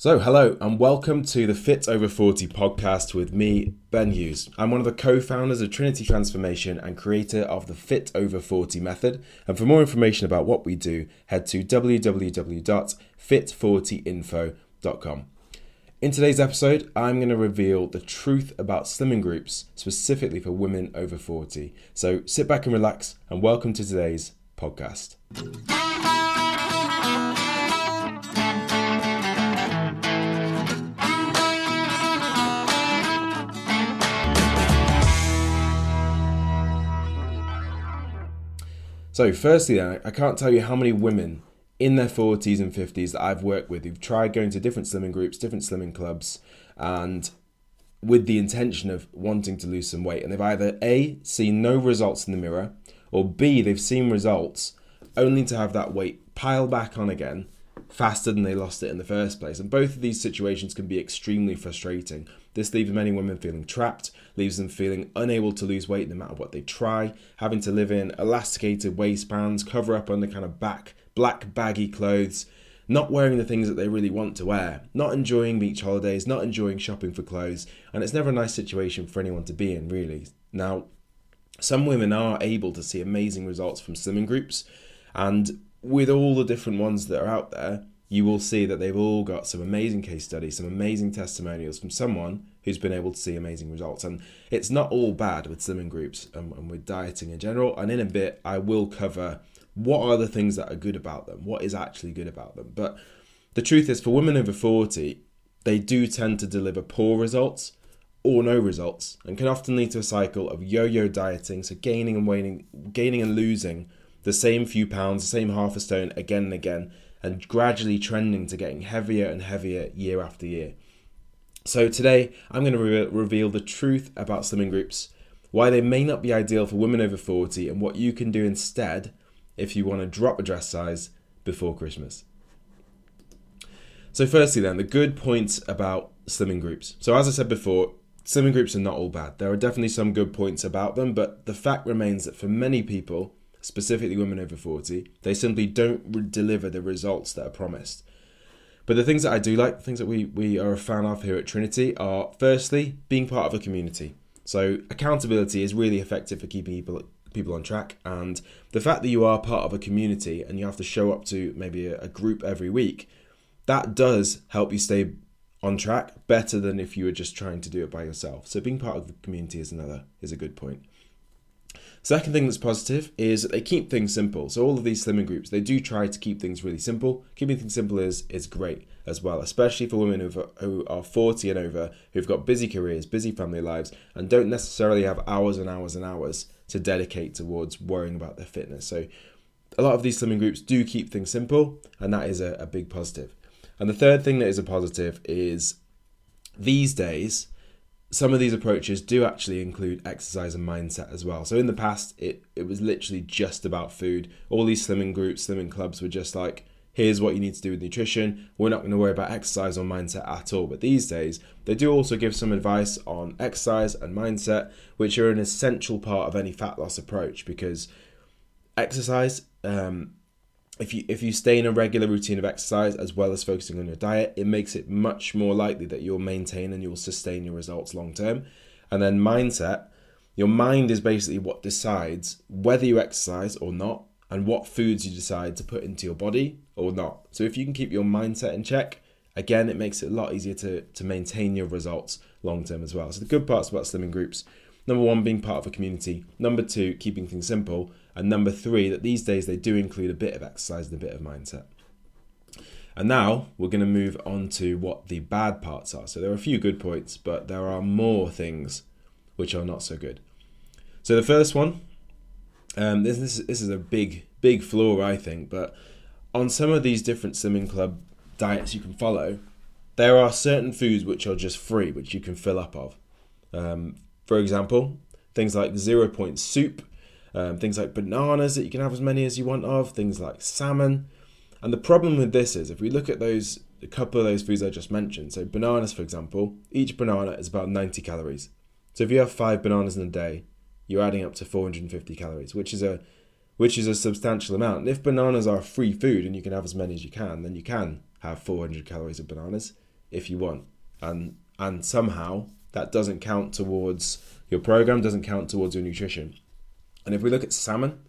So, hello and welcome to the Fit Over 40 podcast with me, Ben Hughes. I'm one of the co founders of Trinity Transformation and creator of the Fit Over 40 method. And for more information about what we do, head to www.fit40info.com. In today's episode, I'm going to reveal the truth about slimming groups, specifically for women over 40. So, sit back and relax, and welcome to today's podcast. So, firstly, I can't tell you how many women in their 40s and 50s that I've worked with who've tried going to different slimming groups, different slimming clubs, and with the intention of wanting to lose some weight. And they've either A, seen no results in the mirror, or B, they've seen results only to have that weight pile back on again faster than they lost it in the first place. And both of these situations can be extremely frustrating. This leaves many women feeling trapped, leaves them feeling unable to lose weight no matter what they try, having to live in elasticated waistbands, cover up under kind of back black baggy clothes, not wearing the things that they really want to wear, not enjoying beach holidays, not enjoying shopping for clothes, and it's never a nice situation for anyone to be in, really. Now, some women are able to see amazing results from slimming groups, and with all the different ones that are out there, you will see that they've all got some amazing case studies, some amazing testimonials from someone who's been able to see amazing results. And it's not all bad with slimming groups and, and with dieting in general. And in a bit, I will cover what are the things that are good about them, what is actually good about them. But the truth is, for women over 40, they do tend to deliver poor results or no results and can often lead to a cycle of yo-yo dieting so gaining and waning gaining and losing the same few pounds the same half a stone again and again and gradually trending to getting heavier and heavier year after year. So, today I'm going to re- reveal the truth about slimming groups, why they may not be ideal for women over 40, and what you can do instead if you want to drop a dress size before Christmas. So, firstly, then, the good points about slimming groups. So, as I said before, slimming groups are not all bad. There are definitely some good points about them, but the fact remains that for many people, specifically women over 40, they simply don't re- deliver the results that are promised. But the things that I do like, the things that we, we are a fan of here at Trinity, are firstly, being part of a community. So, accountability is really effective for keeping people people on track and the fact that you are part of a community and you have to show up to maybe a, a group every week that does help you stay on track better than if you were just trying to do it by yourself so being part of the community is another is a good point Second thing that's positive is that they keep things simple. So all of these slimming groups, they do try to keep things really simple. Keeping things simple is is great as well, especially for women who who are 40 and over, who've got busy careers, busy family lives, and don't necessarily have hours and hours and hours to dedicate towards worrying about their fitness. So a lot of these slimming groups do keep things simple, and that is a, a big positive. And the third thing that is a positive is these days, some of these approaches do actually include exercise and mindset as well. So in the past, it, it was literally just about food. All these slimming groups, slimming clubs were just like, here's what you need to do with nutrition. We're not going to worry about exercise or mindset at all. But these days, they do also give some advice on exercise and mindset, which are an essential part of any fat loss approach because exercise um, if you if you stay in a regular routine of exercise as well as focusing on your diet, it makes it much more likely that you'll maintain and you'll sustain your results long term. And then mindset, your mind is basically what decides whether you exercise or not and what foods you decide to put into your body or not. So if you can keep your mindset in check, again it makes it a lot easier to to maintain your results long term as well. So the good parts about slimming groups, number 1 being part of a community, number 2 keeping things simple, and number three, that these days they do include a bit of exercise and a bit of mindset. And now we're going to move on to what the bad parts are. So there are a few good points, but there are more things which are not so good. So the first one, um, this, this, this is a big, big flaw, I think, but on some of these different slimming club diets you can follow, there are certain foods which are just free, which you can fill up of. Um, for example, things like zero point soup um, things like bananas that you can have as many as you want of, things like salmon. And the problem with this is if we look at those, a couple of those foods I just mentioned, so bananas, for example, each banana is about 90 calories. So if you have five bananas in a day, you're adding up to 450 calories, which is a which is a substantial amount. And if bananas are free food and you can have as many as you can, then you can have 400 calories of bananas. if you want, and and somehow that doesn't count towards your program, doesn't count towards your nutrition. And if we look at salmon,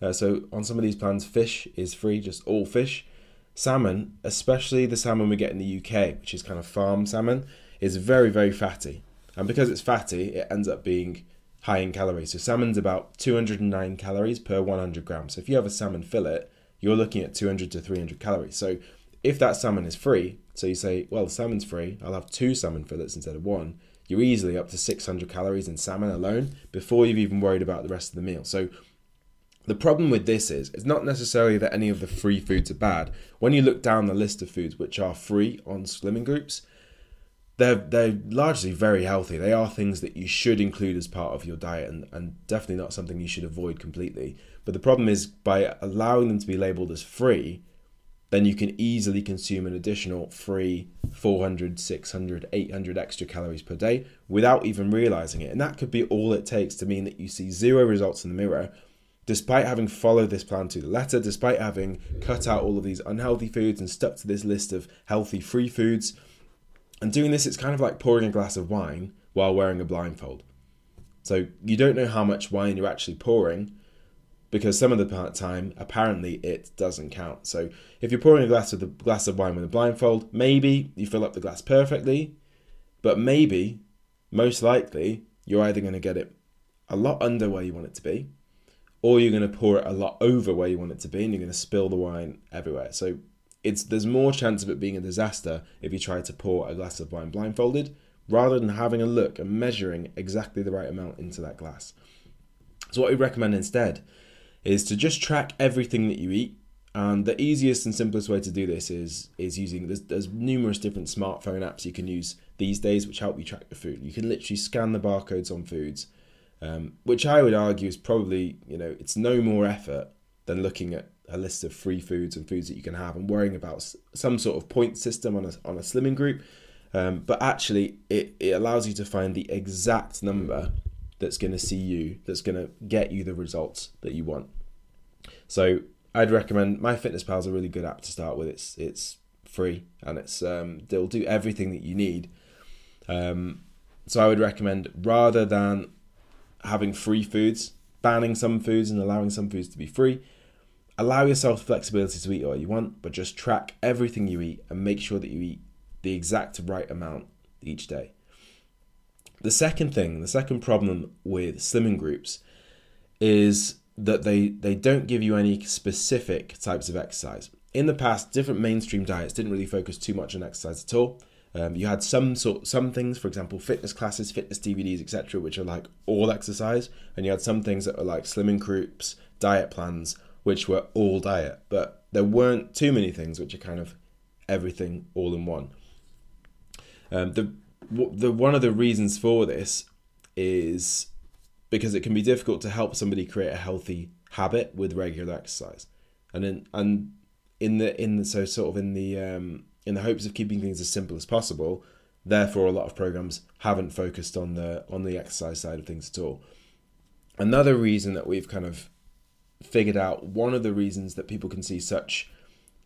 uh, so on some of these plans, fish is free, just all fish. Salmon, especially the salmon we get in the UK, which is kind of farm salmon, is very very fatty, and because it's fatty, it ends up being high in calories. So salmon's about 209 calories per 100 grams. So if you have a salmon fillet, you're looking at 200 to 300 calories. So if that salmon is free, so you say, well, the salmon's free, I'll have two salmon fillets instead of one, you're easily up to 600 calories in salmon alone before you've even worried about the rest of the meal. So the problem with this is it's not necessarily that any of the free foods are bad. When you look down the list of foods which are free on slimming groups, they're they're largely very healthy. They are things that you should include as part of your diet and, and definitely not something you should avoid completely. But the problem is by allowing them to be labeled as free, then you can easily consume an additional free 400, 600, 800 extra calories per day without even realizing it. And that could be all it takes to mean that you see zero results in the mirror despite having followed this plan to the letter, despite having cut out all of these unhealthy foods and stuck to this list of healthy free foods and doing this, it's kind of like pouring a glass of wine while wearing a blindfold. So you don't know how much wine you're actually pouring because some of the part time, apparently, it doesn't count. So if you're pouring a glass of the glass of wine with a blindfold, maybe you fill up the glass perfectly, but maybe, most likely, you're either going to get it a lot under where you want it to be, or you're going to pour it a lot over where you want it to be, and you're going to spill the wine everywhere. So it's there's more chance of it being a disaster if you try to pour a glass of wine blindfolded rather than having a look and measuring exactly the right amount into that glass. So what we recommend instead is to just track everything that you eat. And the easiest and simplest way to do this is is using there's, there's numerous different smartphone apps you can use these days which help you track your food. You can literally scan the barcodes on foods, um, which I would argue is probably you know it's no more effort than looking at a list of free foods and foods that you can have and worrying about some sort of point system on a, on a slimming group. Um, but actually, it, it allows you to find the exact number that's going to see you, that's going to get you the results that you want. So I'd recommend MyFitnessPal is a really good app to start with. It's it's free and it's um, they'll do everything that you need. Um, so I would recommend rather than having free foods, banning some foods and allowing some foods to be free, Allow yourself flexibility to eat what you want, but just track everything you eat and make sure that you eat the exact right amount each day. The second thing, the second problem with slimming groups is that they, they don't give you any specific types of exercise. In the past, different mainstream diets didn't really focus too much on exercise at all. Um, you had some sort some things, for example, fitness classes, fitness DVDs, etc., which are like all exercise, and you had some things that are like slimming groups, diet plans, which were all diet, but there weren't too many things which are kind of everything all in one. Um, the the one of the reasons for this is because it can be difficult to help somebody create a healthy habit with regular exercise, and in and in the in the so sort of in the um, in the hopes of keeping things as simple as possible. Therefore, a lot of programs haven't focused on the on the exercise side of things at all. Another reason that we've kind of figured out one of the reasons that people can see such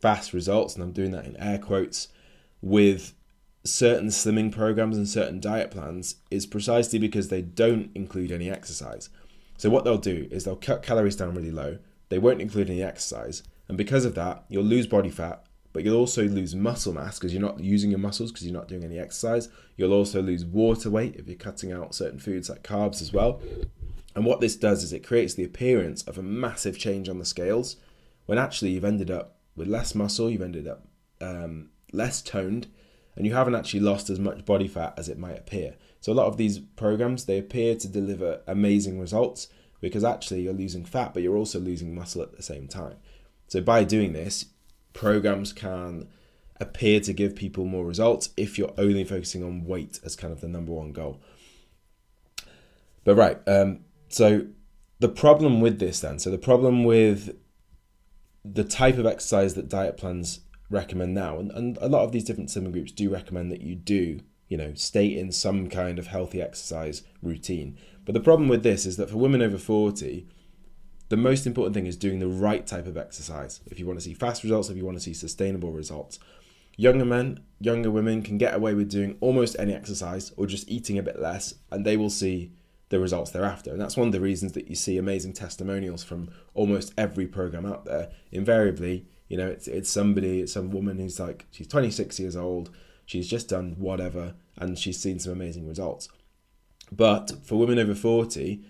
fast results, and I'm doing that in air quotes, with certain slimming programs and certain diet plans is precisely because they don't include any exercise. So, what they'll do is they'll cut calories down really low, they won't include any exercise, and because of that, you'll lose body fat, but you'll also lose muscle mass because you're not using your muscles because you're not doing any exercise. You'll also lose water weight if you're cutting out certain foods like carbs as well. And what this does is it creates the appearance of a massive change on the scales when actually you've ended up with less muscle, you've ended up um, less toned, and you haven't actually lost as much body fat as it might appear. So a lot of these programs they appear to deliver amazing results because actually you're losing fat, but you're also losing muscle at the same time. So by doing this, programs can appear to give people more results if you're only focusing on weight as kind of the number one goal. But right, um, so the problem with this then, so the problem with the type of exercise that diet plans recommend now, and, and a lot of these different slimming groups do recommend that you do, you know, stay in some kind of healthy exercise routine. But the problem with this is that for women over 40, the most important thing is doing the right type of exercise. If you want to see fast results, if you want to see sustainable results, younger men, younger women can get away with doing almost any exercise or just eating a bit less, and they will see the results thereafter. And that's one of the reasons that you see amazing testimonials from almost every program out there. Invariably, you know, it's it's somebody, it's some woman who's like she's 26 years old, she's just done whatever, and she's seen some amazing results. But for women over 40,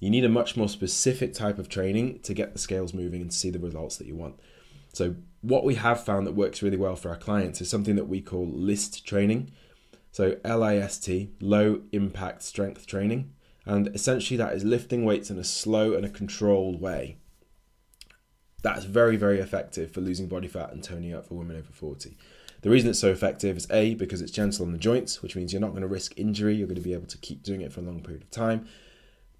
you need a much more specific type of training to get the scales moving and see the results that you want. So, what we have found that works really well for our clients is something that we call LIST training. So, L I S T, low impact strength training. And essentially, that is lifting weights in a slow and a controlled way. That's very, very effective for losing body fat and toning up for women over 40. The reason it's so effective is A, because it's gentle on the joints, which means you're not going to risk injury, you're going to be able to keep doing it for a long period of time.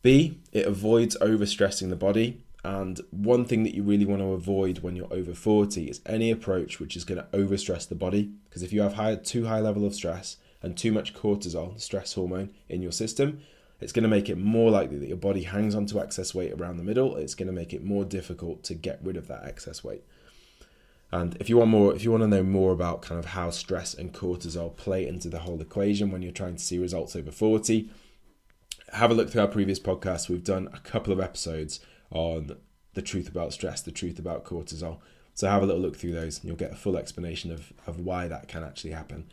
B, it avoids overstressing the body. And one thing that you really want to avoid when you're over 40 is any approach which is going to overstress the body. Because if you have high, too high level of stress and too much cortisol, stress hormone, in your system, it's going to make it more likely that your body hangs onto excess weight around the middle. It's going to make it more difficult to get rid of that excess weight. And if you want more, if you want to know more about kind of how stress and cortisol play into the whole equation when you're trying to see results over 40, have a look through our previous podcasts. We've done a couple of episodes on the truth about stress, the truth about cortisol. So have a little look through those and you'll get a full explanation of, of why that can actually happen.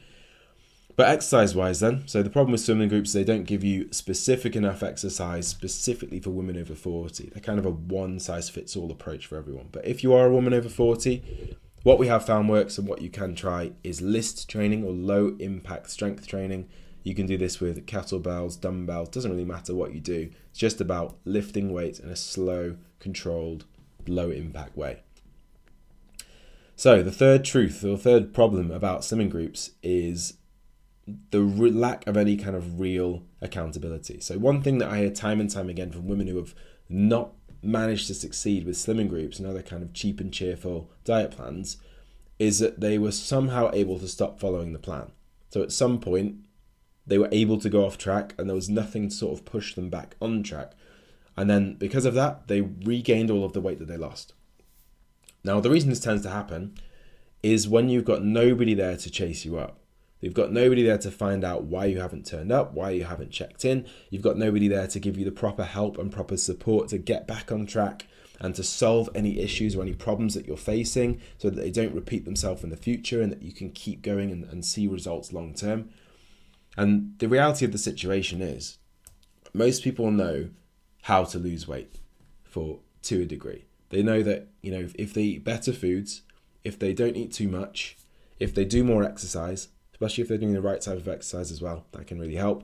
But exercise wise, then, so the problem with slimming groups, they don't give you specific enough exercise specifically for women over 40. They're kind of a one size fits all approach for everyone. But if you are a woman over 40, what we have found works and what you can try is list training or low impact strength training. You can do this with kettlebells, dumbbells, doesn't really matter what you do. It's just about lifting weights in a slow, controlled, low impact way. So, the third truth or third problem about slimming groups is the re- lack of any kind of real accountability. So, one thing that I hear time and time again from women who have not managed to succeed with slimming groups and other kind of cheap and cheerful diet plans is that they were somehow able to stop following the plan. So, at some point, they were able to go off track and there was nothing to sort of push them back on track. And then because of that, they regained all of the weight that they lost. Now, the reason this tends to happen is when you've got nobody there to chase you up. You've got nobody there to find out why you haven't turned up, why you haven't checked in. You've got nobody there to give you the proper help and proper support to get back on track and to solve any issues or any problems that you're facing so that they don't repeat themselves in the future and that you can keep going and, and see results long term. And the reality of the situation is, most people know how to lose weight for to a degree. They know that, you know, if they eat better foods, if they don't eat too much, if they do more exercise, especially if they're doing the right type of exercise as well, that can really help.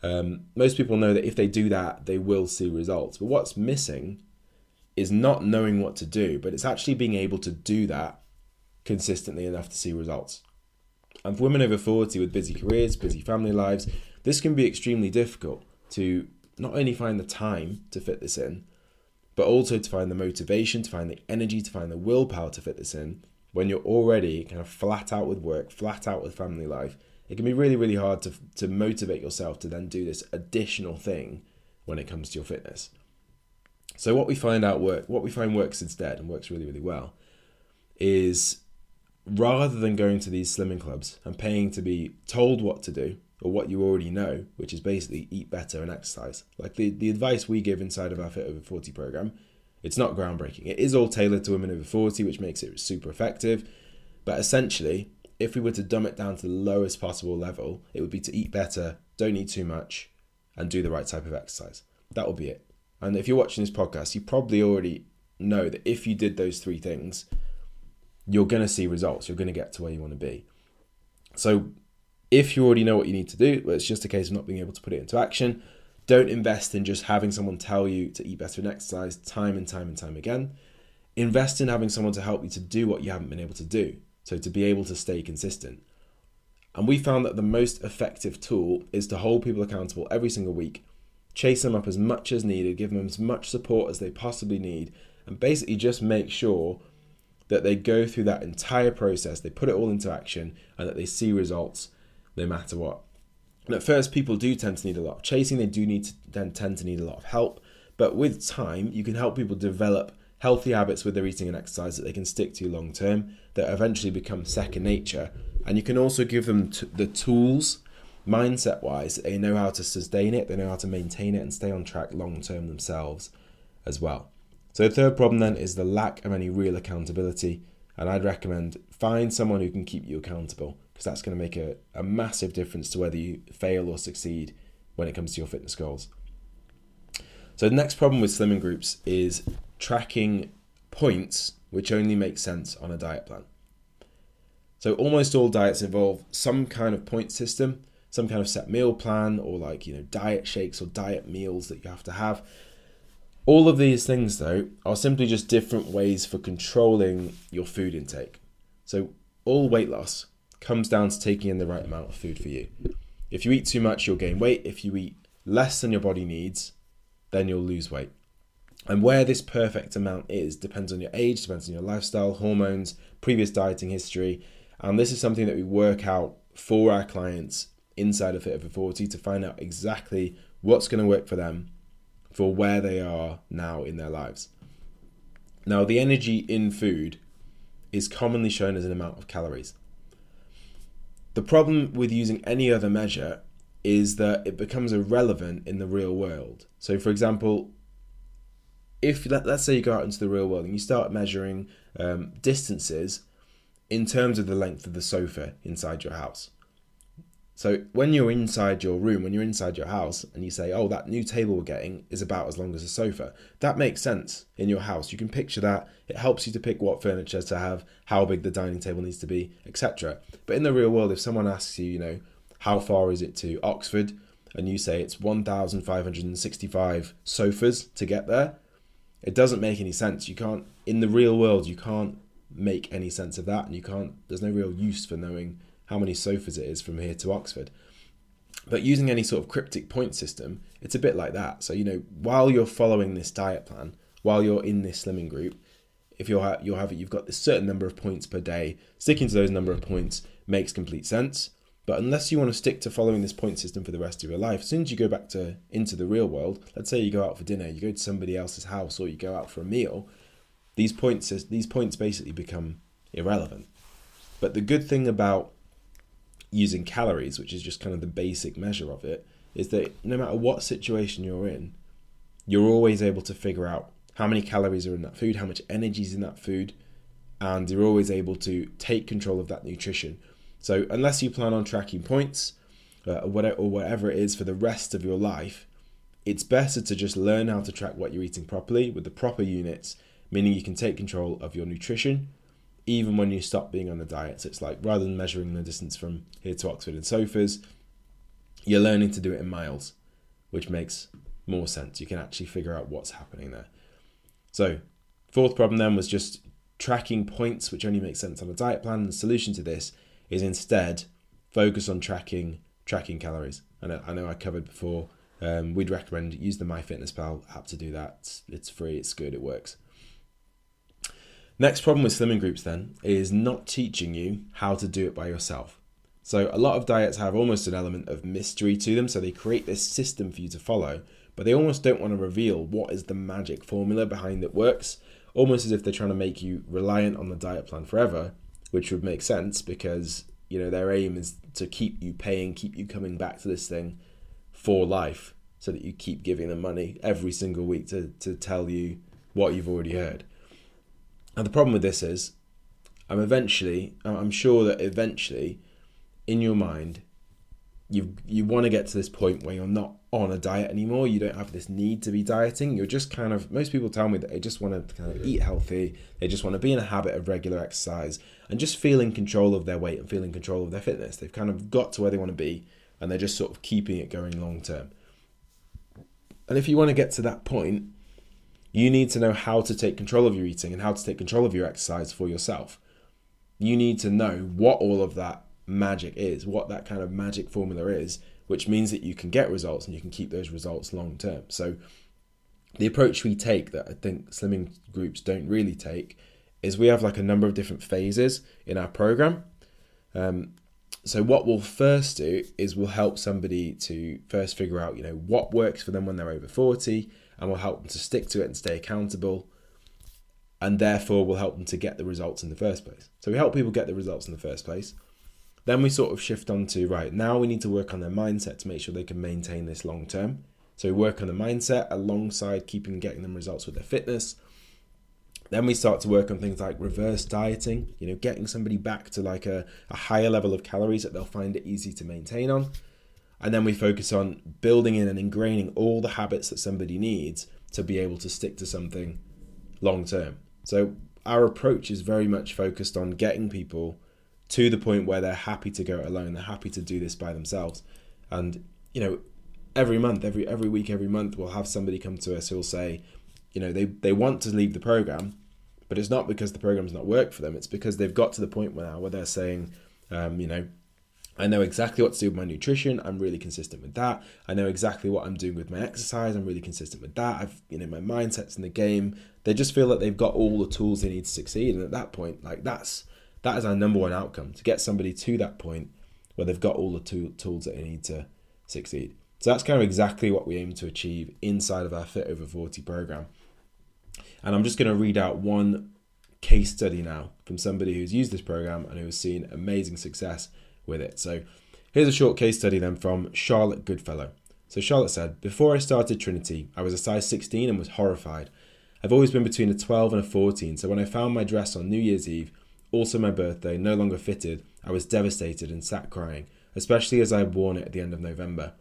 Um, most people know that if they do that, they will see results. But what's missing is not knowing what to do, but it's actually being able to do that consistently enough to see results. And for women over 40 with busy careers, busy family lives, this can be extremely difficult to not only find the time to fit this in, but also to find the motivation, to find the energy, to find the willpower to fit this in when you're already kind of flat out with work, flat out with family life. It can be really, really hard to, to motivate yourself to then do this additional thing when it comes to your fitness. So what we find out work, what we find works instead and works really, really well, is rather than going to these slimming clubs and paying to be told what to do or what you already know, which is basically eat better and exercise. Like the, the advice we give inside of our Fit Over 40 program, it's not groundbreaking. It is all tailored to women over 40, which makes it super effective. But essentially, if we were to dumb it down to the lowest possible level, it would be to eat better, don't eat too much, and do the right type of exercise. That would be it. And if you're watching this podcast, you probably already know that if you did those three things, you're going to see results. You're going to get to where you want to be. So, if you already know what you need to do, it's just a case of not being able to put it into action. Don't invest in just having someone tell you to eat better and exercise time and time and time again. Invest in having someone to help you to do what you haven't been able to do. So, to be able to stay consistent. And we found that the most effective tool is to hold people accountable every single week, chase them up as much as needed, give them as much support as they possibly need, and basically just make sure that they go through that entire process, they put it all into action, and that they see results no matter what. And at first, people do tend to need a lot of chasing, they do need to then tend to need a lot of help. But with time, you can help people develop healthy habits with their eating and exercise that they can stick to long term, that eventually become second nature And you can also give them t- the tools, mindset wise, they know how to sustain it, they know how to maintain it and stay on track long term themselves as well. So, the third problem then is the lack of any real accountability. And I'd recommend find someone who can keep you accountable because that's going to make a, a massive difference to whether you fail or succeed when it comes to your fitness goals. So, the next problem with slimming groups is tracking points which only make sense on a diet plan. So, almost all diets involve some kind of point system, some kind of set meal plan, or like, you know, diet shakes or diet meals that you have to have. All of these things, though, are simply just different ways for controlling your food intake. So, all weight loss comes down to taking in the right amount of food for you. If you eat too much, you'll gain weight. If you eat less than your body needs, then you'll lose weight. And where this perfect amount is depends on your age, depends on your lifestyle, hormones, previous dieting history. And this is something that we work out for our clients inside of Fit Over 40 to find out exactly what's going to work for them for where they are now in their lives. Now, the energy in food is commonly shown as an amount of calories. The problem with using any other measure is that it becomes irrelevant in the real world. So, for example, if let, us say you go out into the real world and you start measuring um, distances in terms of the length of the sofa inside your house, so when you're inside your room, when you're inside your house, and you say, "Oh, that new table we're getting is about as long as a sofa," that makes sense in your house. You can picture that. It helps you to pick what furniture to have, how big the dining table needs to be, etc. But in the real world, if someone asks you, you know, how far is it to Oxford, and you say it's 1,565 sofas to get there, it doesn't make any sense. You can't in the real world. You can't make any sense of that, and you can't. There's no real use for knowing how many sofas it is from here to Oxford. But using any sort of cryptic point system, it's a bit like that. So you know, while you're following this diet plan, while you're in this slimming group, if you're ha- you're having you've got this certain number of points per day, sticking to those number of points makes complete sense. But unless you want to stick to following this point system for the rest of your life, as soon as you go back to into the real world, let's say you go out for dinner, you go to somebody else's house, or you go out for a meal, these points these points basically become irrelevant. But the good thing about using calories, which is just kind of the basic measure of it, is that no matter what situation you're in, you're always able to figure out how many calories are in that food, how much energy is in that food, and you're always able to take control of that nutrition. So, unless you plan on tracking points uh, or, whatever, or whatever it is for the rest of your life, it's better to just learn how to track what you're eating properly with the proper units, meaning you can take control of your nutrition even when you stop being on the diet. So it's like rather than measuring the distance from here to Oxford in sofas, you're learning to do it in miles, which makes more sense. You can actually figure out what's happening there. So, fourth problem then was just tracking points, which only makes sense on a diet plan. The solution to this is instead focus on tracking tracking calories. And I know I covered before. Um, we'd recommend use the MyFitnessPal app to do that. It's free. It's good. It works. Next problem with slimming groups then is not teaching you how to do it by yourself. So a lot of diets have almost an element of mystery to them, so they create this system for you to follow, but they almost don't want to reveal what is the magic formula behind that works, almost as if they're trying to make you reliant on the diet plan forever, which would make sense because you know their aim is to keep you paying, keep you coming back to this thing for life, so that you keep giving them money every single week to, to tell you what you've already heard. And the problem with this is, I'm eventually, I'm sure that eventually, in your mind, you you want to get to this point where you're not on a diet anymore. You don't have this need to be dieting. You're just kind of most people tell me that they just want to kind of eat healthy. They just want to be in a habit of regular exercise and just feel in control of their weight and feel in control of their fitness. They've kind of got to where they want to be and they're just sort of keeping it going long term. And if you want to get to that point, you need to know how to take control of your eating and how to take control of your exercise for yourself. You need to know what all of that magic is, what that kind of magic formula is, which means that you can get results and you can keep those results long term. So, the approach we take that I think slimming groups don't really take is we have like a number of different phases in our program. Um, so what we'll first do is we'll help somebody to first figure out, you know, what works for them when they're over 40, and will help them to stick to it and stay accountable and therefore will help them to get the results in the first place. So we help people get the results in the first place. Then we sort of shift on to right now we need to work on their mindset to make sure they can maintain this long term. So we work on the mindset alongside keeping getting them results with their fitness. Then we start to work on things like reverse dieting, you know, getting somebody back to like a, a higher level of calories that they'll find it easy to maintain on. And then we focus on building in and ingraining all the habits that somebody needs to be able to stick to something long term. So our approach is very much focused on getting people to the point where they're happy to go alone, they're happy to do this by themselves. And, you know, every month, every every week, every month we'll have somebody come to us who'll say, you know, they, they want to leave the program, but it's not because the program's not worked for them. It's because they've got to the point now where they're saying, um, you know, I know exactly what to do with my nutrition. I'm really consistent with that. I know exactly what I'm doing with my exercise. I'm really consistent with that. I've, you know, my mindset's in the game. They just feel that they've got all the tools they need to succeed. And at that point, like that's that is our number one outcome to get somebody to that point where they've got all the tool, tools that they need to succeed. So that's kind of exactly what we aim to achieve inside of our Fit Over 40 program. And I'm just going to read out one case study now from somebody who's used this program and who has seen amazing success with it. So here's a short case study then from Charlotte Goodfellow. So Charlotte said, Before I started Trinity, I was a size 16 and was horrified. I've always been between a 12 and a 14, so when I found my dress on New Year's Eve, also my birthday, no longer fitted, I was devastated and sat crying, especially as I had worn it at the end of November.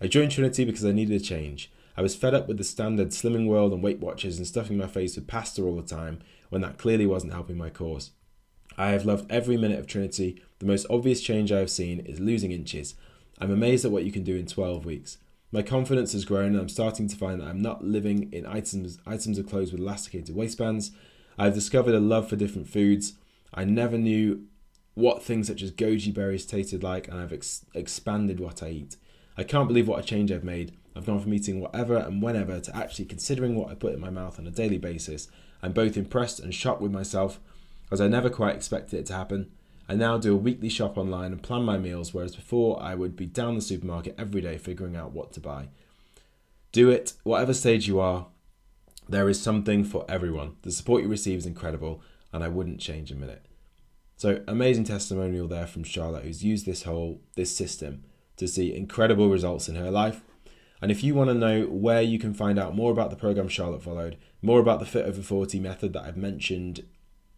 I joined Trinity because I needed a change. I was fed up with the standard Slimming World and Weight Watchers and stuffing my face with pasta all the time when that clearly wasn't helping my cause. I have loved every minute of Trinity. The most obvious change I have seen is losing inches. I'm amazed at what you can do in 12 weeks. My confidence has grown and I'm starting to find that I'm not living in items items of clothes with elasticated waistbands. I've discovered a love for different foods. I never knew what things such as goji berries tasted like and I've ex- expanded what I eat. I can't believe what a change I've made. I've gone from eating whatever and whenever to actually considering what I put in my mouth on a daily basis. I'm both impressed and shocked with myself, as I never quite expected it to happen. I now do a weekly shop online and plan my meals, whereas before I would be down the supermarket every day figuring out what to buy. Do it, whatever stage you are, there is something for everyone. The support you receive is incredible, and I wouldn't change a minute. So amazing testimonial there from Charlotte, who's used this whole this system to see incredible results in her life. And if you want to know where you can find out more about the program Charlotte followed, more about the Fit Over 40 method that I've mentioned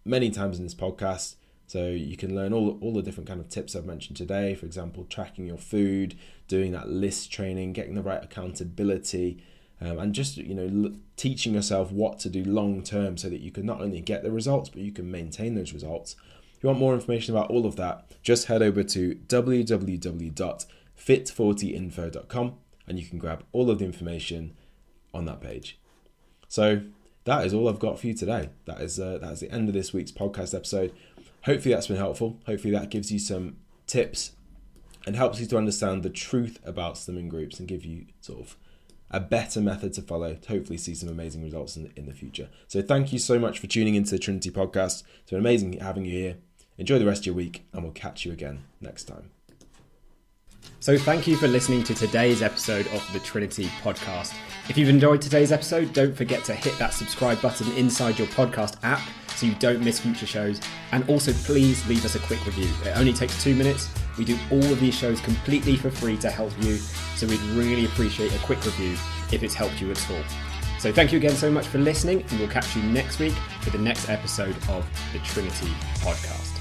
many times in this podcast, so you can learn all, all the different kind of tips I've mentioned today. For example, tracking your food, doing that list training, getting the right accountability, um, and just you know teaching yourself what to do long term so that you can not only get the results but you can maintain those results. If you want more information about all of that, just head over to www fit40info.com and you can grab all of the information on that page. So that is all I've got for you today. That is uh, that is the end of this week's podcast episode. Hopefully that's been helpful. Hopefully that gives you some tips and helps you to understand the truth about slimming groups and give you sort of a better method to follow to hopefully see some amazing results in, in the future. So thank you so much for tuning into the Trinity podcast. It's been amazing having you here. Enjoy the rest of your week and we'll catch you again next time. So, thank you for listening to today's episode of the Trinity podcast. If you've enjoyed today's episode, don't forget to hit that subscribe button inside your podcast app so you don't miss future shows. And also, please leave us a quick review. It only takes two minutes. We do all of these shows completely for free to help you, so we'd really appreciate a quick review if it's helped you at all. So, thank you again so much for listening, and we'll catch you next week for the next episode of the Trinity podcast.